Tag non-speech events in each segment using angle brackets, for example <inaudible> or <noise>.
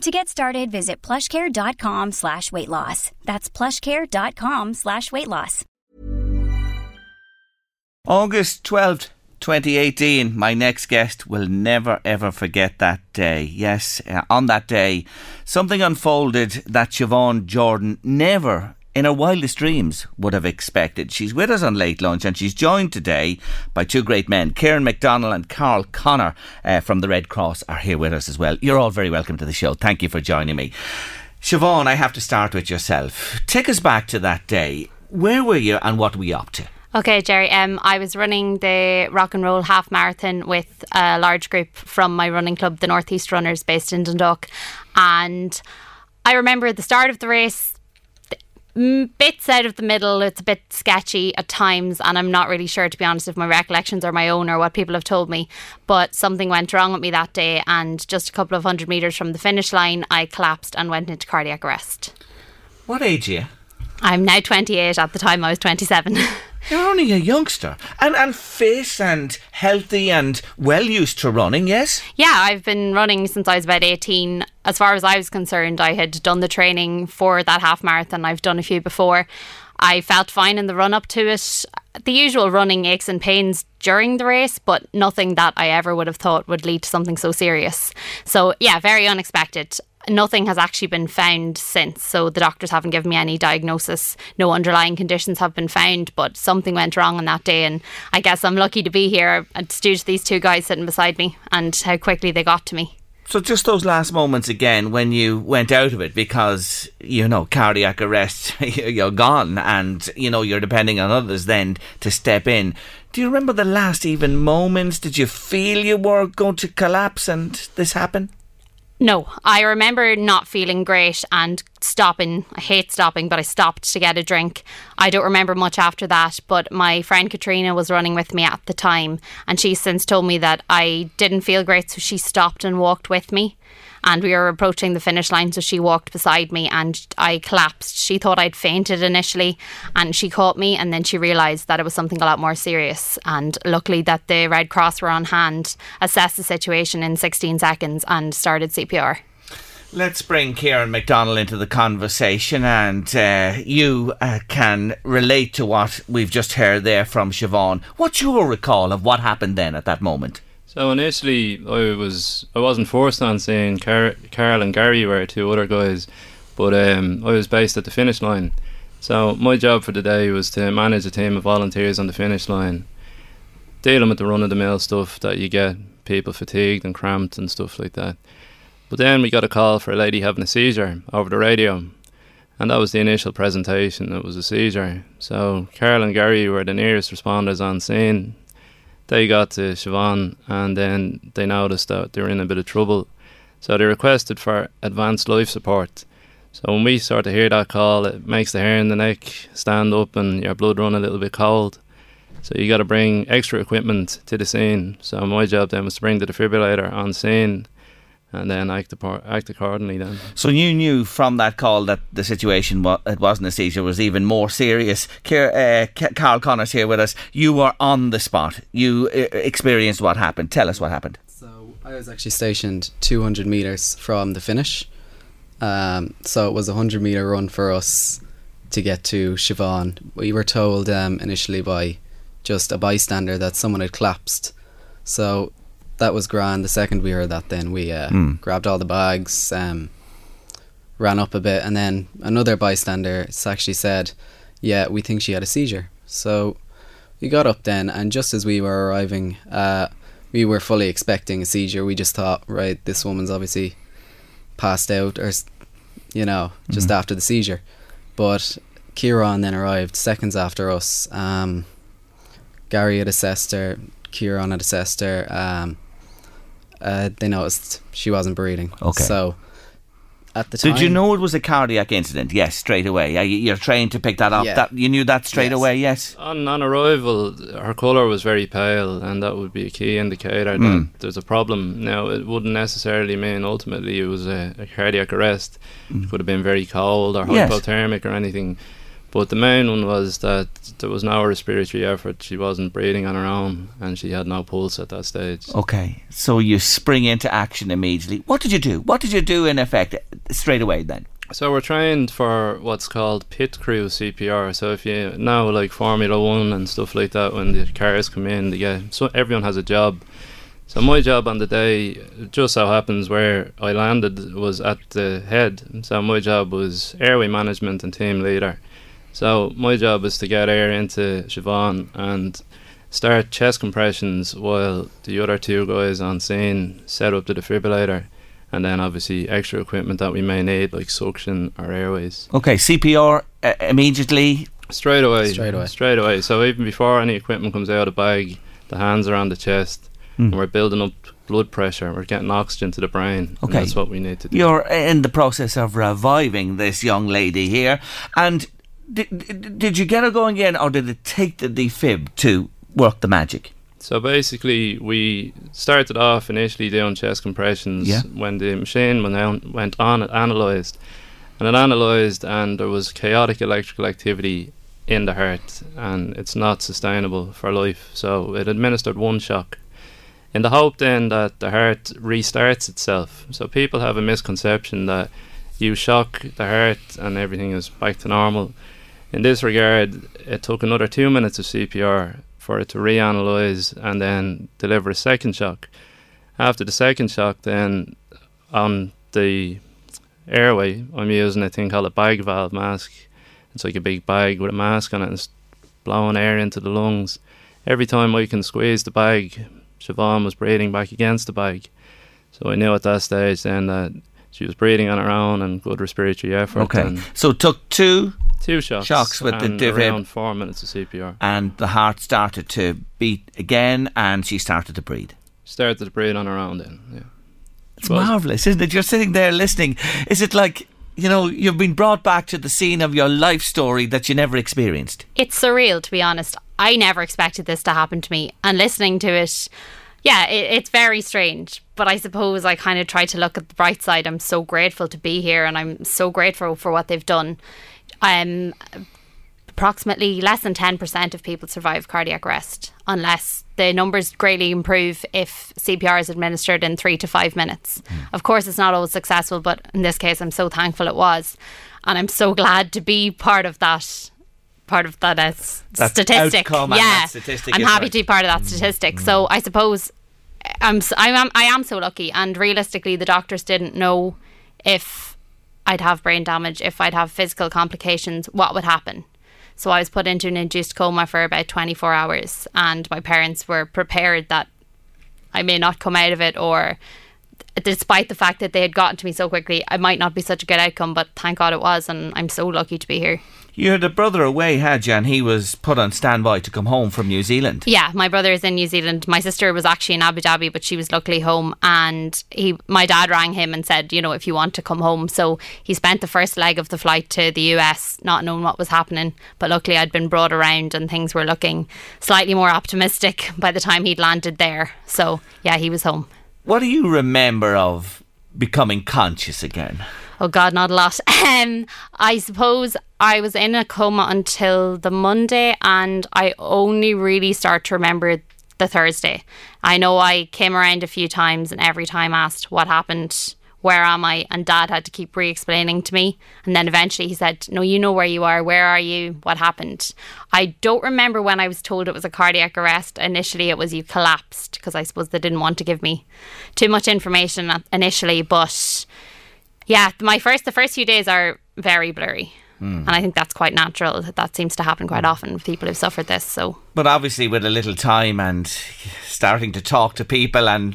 To get started, visit plushcare.com slash weight loss. That's plushcare.com slash weight loss. August 12th, 2018. My next guest will never ever forget that day. Yes, uh, on that day, something unfolded that Siobhan Jordan never in her wildest dreams would have expected. She's with us on Late Lunch and she's joined today by two great men. Kieran McDonald and Carl Connor uh, from the Red Cross are here with us as well. You're all very welcome to the show. Thank you for joining me. Siobhan, I have to start with yourself. Take us back to that day. Where were you and what were you up to? Okay, Jerry. Um, I was running the rock and roll half marathon with a large group from my running club, the Northeast Runners, based in Dundalk, and I remember at the start of the race, bits out of the middle. It's a bit sketchy at times, and I'm not really sure, to be honest, if my recollections are my own or what people have told me. But something went wrong with me that day, and just a couple of hundred meters from the finish line, I collapsed and went into cardiac arrest. What age are you? I'm now 28. At the time, I was 27. <laughs> You're only a youngster and, and fit and healthy and well used to running, yes? Yeah, I've been running since I was about 18. As far as I was concerned, I had done the training for that half marathon. I've done a few before. I felt fine in the run up to it. The usual running aches and pains during the race, but nothing that I ever would have thought would lead to something so serious. So, yeah, very unexpected nothing has actually been found since. So the doctors haven't given me any diagnosis. No underlying conditions have been found, but something went wrong on that day. And I guess I'm lucky to be here. It's due to these two guys sitting beside me and how quickly they got to me. So just those last moments again when you went out of it because you know cardiac arrest <laughs> you're gone and you know you're depending on others then to step in. Do you remember the last even moments? Did you feel you were going to collapse and this happened? No, I remember not feeling great and stopping. I hate stopping, but I stopped to get a drink. I don't remember much after that, but my friend Katrina was running with me at the time, and she's since told me that I didn't feel great, so she stopped and walked with me and we were approaching the finish line. So she walked beside me and I collapsed. She thought I'd fainted initially and she caught me and then she realised that it was something a lot more serious. And luckily, that the Red Cross were on hand, assessed the situation in 16 seconds and started CPR. Let's bring Kieran McDonald into the conversation, and uh, you uh, can relate to what we've just heard there from Siobhan. What's your recall of what happened then at that moment? So initially, I was I wasn't forced on saying Car- Carl and Gary were two other guys, but um, I was based at the finish line. So my job for the day was to manage a team of volunteers on the finish line, dealing with the run of the mill stuff that you get, people fatigued and cramped and stuff like that. But then we got a call for a lady having a seizure over the radio, and that was the initial presentation. It was a seizure. So Carl and Gary were the nearest responders on scene they got to Siobhan and then they noticed that they were in a bit of trouble. So they requested for advanced life support. So when we start to hear that call, it makes the hair in the neck stand up and your blood run a little bit cold. So you got to bring extra equipment to the scene. So my job then was to bring the defibrillator on scene and then act, act accordingly then. So you knew from that call that the situation, it wasn't a seizure, was even more serious. uh, Carl Connors here with us. You were on the spot. You uh, experienced what happened. Tell us what happened. So I was actually stationed 200 metres from the finish. Um, so it was a 100 metre run for us to get to Siobhan. We were told um, initially by just a bystander that someone had collapsed. So that was grand. The second we heard that, then we uh, mm. grabbed all the bags, um, ran up a bit, and then another bystander actually said, yeah, we think she had a seizure. So we got up then, and just as we were arriving, uh, we were fully expecting a seizure. We just thought, right, this woman's obviously passed out, or you know, just Mhm. after the seizure. But Kieran then arrived seconds after us. Um, Gary had assessed her. Kieran had assessed her. Um, uh, they noticed she wasn't breathing. Okay. So at the time, Did you know it was a cardiac incident? Yes, straight away. Yeah, you- You're trained to pick that up. Yeah. That you knew that straight Yes. away. Yes. On, on arrival, her colour was very pale, and that would be a key indicator Mm. that there's a problem. Now, it wouldn't necessarily mean ultimately it was a, a cardiac arrest. It could have been very cold or Mm. Yes. hypothermic or anything. But the main one was that there was no respiratory effort. She wasn't breathing on her own, and she had no pulse at that stage. Okay. So you spring into action immediately. What did you do? What did you do in effect straight away then? So we're trained for what's called pit crew CPR. So if you know like Formula One and stuff like that, when the cars come in, they get so everyone has a job. So my job on the day just so happens where I landed was at the head. So my job was airway management and team leader. So my job was to get air into Siobhan and start chest compressions while the other two guys on scene set up the defibrillator and then obviously extra equipment that we may need like suction or airways Okay, CPR uh, immediately. straight away Straight away. straight away so even before any equipment comes out of the bag the hands are on the chest Hmm. and we're building up blood pressure we're getting oxygen to the brain and Okay. that's what we need to do You're in the process of reviving this young lady here, and did, did you get her going again, or did it take the defib to work the magic? So basically, we started off initially doing chest compressions Yeah. when the machine went on, went on it analysed. And it analysed, and there was chaotic electrical activity in the heart, and it's not sustainable for life. So it administered one shock in the hope then that the heart restarts itself. So people have a misconception that you shock the heart and everything is back to normal. In this regard, it took another two minutes of CPR for it to reanalyze and then deliver a second shock. After the second shock, then on the airway, I'm using a thing called a bag valve mask. It's like a big bag with a mask on it and it's blowing air into the lungs. Every time I can squeeze the bag, Siobhan was breathing back against the bag. So I knew at that stage then that she was breathing on her own and good respiratory effort. Okay, And so it took two, two shocks. Shocks with the and around four minutes of CPR. and the heart started to beat again, and she started to breathe. Started to breathe on her own then. Yeah. It's Was- marvelous, isn't it? You're sitting there listening. Is it like you know you've been brought back to the scene of your life story that you never experienced? it's surreal to be honest. I never expected this to happen to me, and listening to it, yeah, it, it's very strange. But I suppose I kind of try to look at the bright side. I'm so grateful to be here, and I'm so grateful for what they've done. Um, approximately less than 10% of people survive cardiac arrest unless the numbers greatly improve if CPR is administered in three to five minutes. Of course, it's not always successful, but in this case, I'm so thankful it was. And I'm so glad to be part of that. Part of that uh, as That statistic, yeah. statistic I'm happy right. to be part of that statistic. So mm. I suppose uh, I'm s- I am I am so lucky, and realistically, the doctors didn't know if I'd have brain damage, if I'd have physical complications, what would happen. So I was put into an induced coma for about 24 hours, and my parents were prepared that I may not come out of it, or despite the fact that they had gotten to me so quickly, I might not be such a good outcome. But thank God it was, and I'm so lucky to be here. You had a brother away, had you? And he was put on standby to come home from New Zealand. Yeah, my brother is in New Zealand. My sister was actually in Abu Dhabi, but she was luckily home. And he, my dad rang him and said, you know, if you want to come home. So he spent the first leg of the flight to the US, not knowing what was happening. But luckily, I'd been brought around, and things were looking slightly more optimistic <laughs> by the time he'd landed there. So yeah, he was home. What do you remember of becoming conscious again? Oh God, not a lot. <laughs> Um, I suppose I was in a coma until the Monday, and I only really start to remember the Thursday. I know I came around a few times, and every time asked what happened, where am I, and Dad had to keep re-explaining to me, and then eventually he said, "No, you know where you are. Where are you? What happened?" I don't remember when I was told it was a cardiac arrest. Initially, it was you collapsed because I suppose they didn't want to give me too much information initially, but yeah, my first the first few days are very blurry. And I think that's quite natural. That that seems to happen quite often with people who've suffered this. So But obviously, with a little time and starting to talk to people and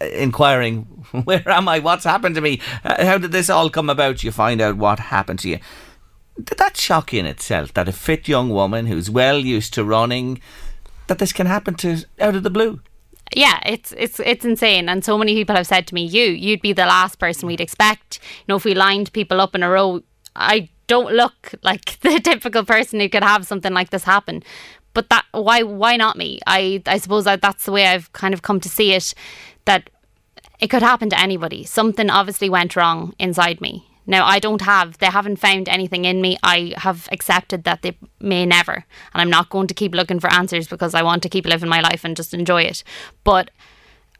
uh, inquiring, <laughs> where am I? What's happened to me? Uh, How did this all come about? You find out what happened to you. Did that shock you in itself that a fit young woman who's well used to running, that this can happen to out of the blue? Yeah, it's it's it's insane. And so many people have said to me, "You, you'd be the last person we'd expect." You know, if we lined people up in a row, I don't look <laughs> like the typical person who could have something like this happen. But that why why not me? I I suppose that that's the way I've kind of come to see it. That it could happen to anybody. Something obviously went wrong inside me. Now I don't have they haven't found anything in me. I have accepted that they may never. And I'm not going to keep looking for answers because I want to keep living my life and just enjoy it. But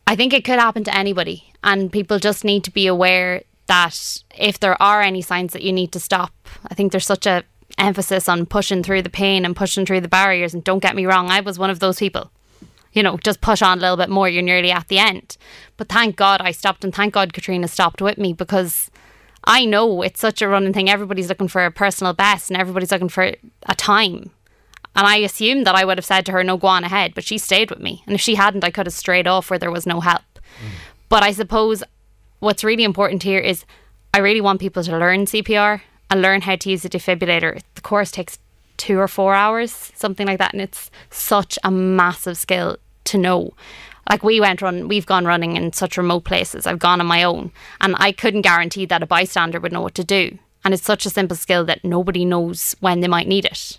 I think it could happen to anybody and people just need to be aware that if there are any signs that you need to stop. I think there's such a emphasis on pushing through the pain and pushing through the barriers and don't get me wrong, I was one of those people you know, just push on a little bit more, you're nearly at the end. But thank God I stopped and thank God Katrina stopped with me because I know it's such a running thing. Everybody's looking for a personal best and everybody's looking for a time. And I assumed that I would have said to her, no, go on ahead. But she stayed with me. And if she hadn't, I could have strayed off where there was no help. But I suppose what's really important here is I really want people to learn CPR and learn how to use a defibrillator. The course takes two or four hours, something like that. And it's such a massive skill to know. Like we went run, we've gone running in such remote places. I've gone on my own, and I couldn't guarantee that a bystander would know what to do. And it's such a simple skill that nobody knows when they might need it.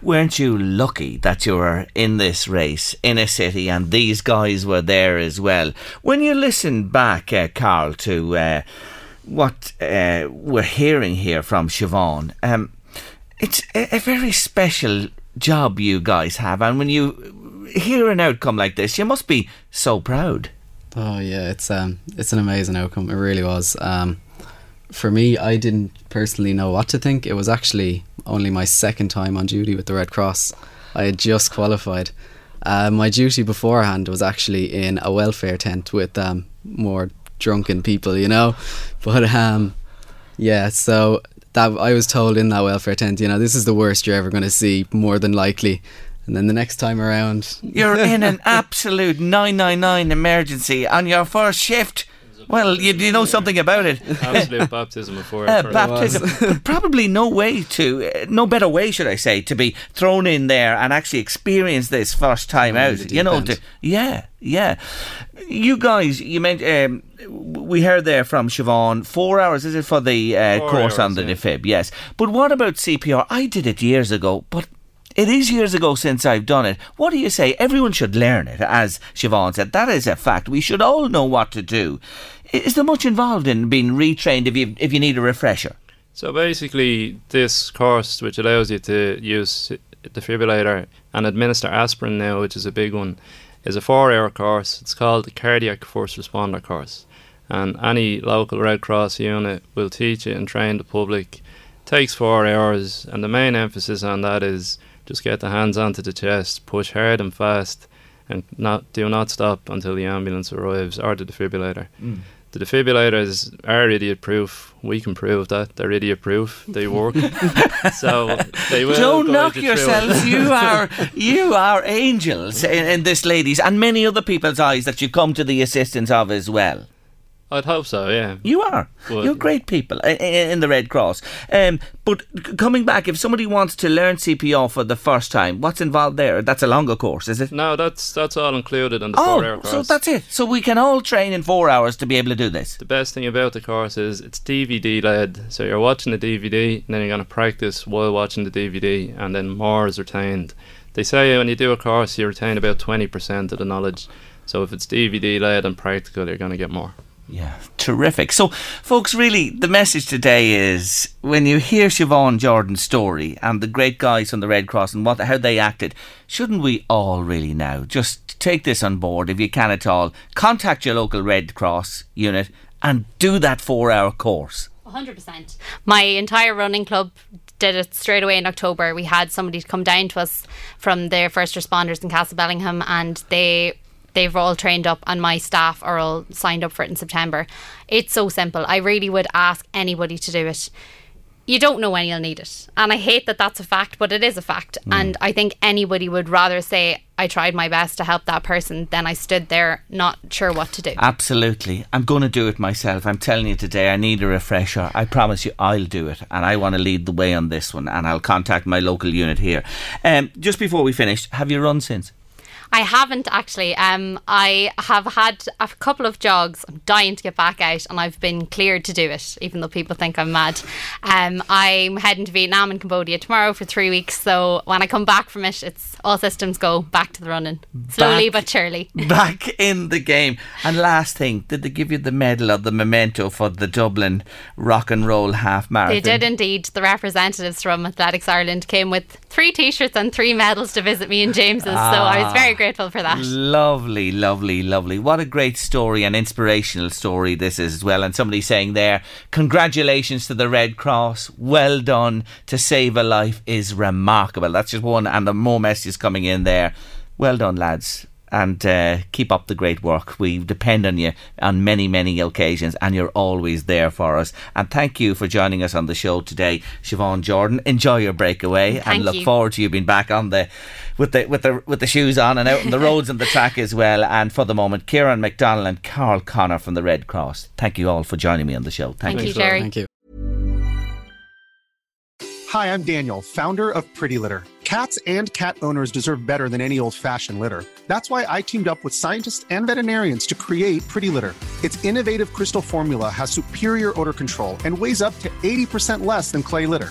Weren't you lucky that you were in this race in a city and these guys were there as well? When you listen back, uh, Carl, to uh, what uh, we're hearing here from Siobhan, um, it's a, a very special job you guys have, and when you hear an outcome like this, you must be so proud. Oh yeah, it's um it's an amazing outcome. It really was. Um, for me, I didn't personally know what to think. It was actually only my second time on duty with the Red Cross. I had just qualified. Uh, my duty beforehand was actually in a welfare tent with um, more drunken people, you know. But um, yeah, so that I was told in that welfare tent, you know, this is the worst you're ever going to see, more than likely. And then the next time around, You're in an <laughs> absolute 999 emergency on your first shift. Well, you, you know something about it. Absolute <laughs> baptism of fire. Uh, baptism. probably no way to, uh, no better way, should I say, to be thrown in there and actually experience this first time Oh, out. You know, to, yeah, yeah. You guys, you meant um, we heard there from Siobhan. Four hours is it for the uh, Four course on the yeah. defib? Yes, but what about CPR? I did it years ago, but. It is years ago since I've done it. What do you say? Everyone should learn it, as Siobhan said. That is a fact. We should all know what to do. Is there much involved in being retrained if you if you need a refresher? So basically, this course, which allows you to use defibrillator and administer aspirin now, which is a big one, is a four-hour course. It's called the Cardiac First Responder course, and any local Red Cross unit will teach it and train the public. It takes four hours, and the main emphasis on that is just get the hands onto the chest, push hard and fast, and not do not stop until the ambulance arrives or the defibrillator. Mm. The defibrillators are idiot proof. We can prove that they're idiot proof. They work. <laughs> so they will. Don't knock you yourselves. You <laughs> are you are angels in, in this lady's and many other people's eyes that you come to the assistance of as well. I'd hope so. Yeah. You are. Well- You're great people in the Red Cross. Um, but coming back, if somebody wants to learn CPR for the first time, what's involved there? That's a longer course, is it? No, that's that's all included in the four-hour Oh, course. so that's it. So we can all train in four hours to be able to do this. The best thing about the course is it's DVD led. So you're watching the DVD and then you're going to practice while watching the DVD and then more is retained. They say when you do a course you retain about 20% of the knowledge. So if it's DVD led and practical you're going to get more. Yeah, terrific. So, folks, really, the message today is when you hear Siobhan Jordan's story and the great guys from the Red Cross and what how they acted, shouldn't we all really now just take this on board if you can at all? Contact your local Red Cross unit and do that four-hour course. 100%. My entire running club did it straight away in October. We had somebody come down to us from the first responders in Castlebellingham and they they've all trained up and my staff are all signed up for it in September. It's so simple. I really would ask anybody to do it. you don't know when you'll need it. And I hate that that's a fact, but it is a fact. And I think anybody would rather say, I tried my best to help that person than I stood there not sure what to do. Absolutely. I'm going to do it myself. I'm telling you today, I need a refresher. I promise you, I'll do it. And I want to lead the way on this one. And I'll contact my local unit here. Um, just before we finish, have you run since? I haven't actually. Um, I have had a couple of jogs. I'm dying to get back out, and I've been cleared to do it, even though people think I'm mad. Um, I'm heading to Vietnam and Cambodia tomorrow for three weeks. So when I come back from it, it's all systems go back to the running, slowly Back- but surely. <laughs> Back in the game. And last thing, did they give you the medal or the memento for the Dublin rock and roll half marathon? They did indeed. The representatives from Athletics Ireland came with three T-shirts and three medals to visit me in James's. So I was very grateful for that. Lovely, lovely, lovely. What a great story and inspirational story this is as well. And somebody saying there, congratulations to the Red Cross. Well done. To save a life is remarkable. That's just one. And the more messages coming in there. Well done, lads. And uh, keep up the great work. We depend on you on many, many occasions, and you're always there for us. And thank you for joining us on the show today, Siobhan Jordan. Enjoy your breakaway, and look you. forward to you being back on the with the with the with the shoes on and out on the <laughs> roads and the track as well. And for the moment, Kieran McDonald and Carl Connor from the Red Cross. Thank you all for joining me on the show. Thank, Thank you. you, Jerry. Thank you. Hi, I'm Daniel, founder of Pretty Litter. Cats and cat owners deserve better than any old fashioned litter. That's why I teamed up with scientists and veterinarians to create Pretty Litter. Its innovative crystal formula has superior odor control and weighs up to 80% less than clay litter.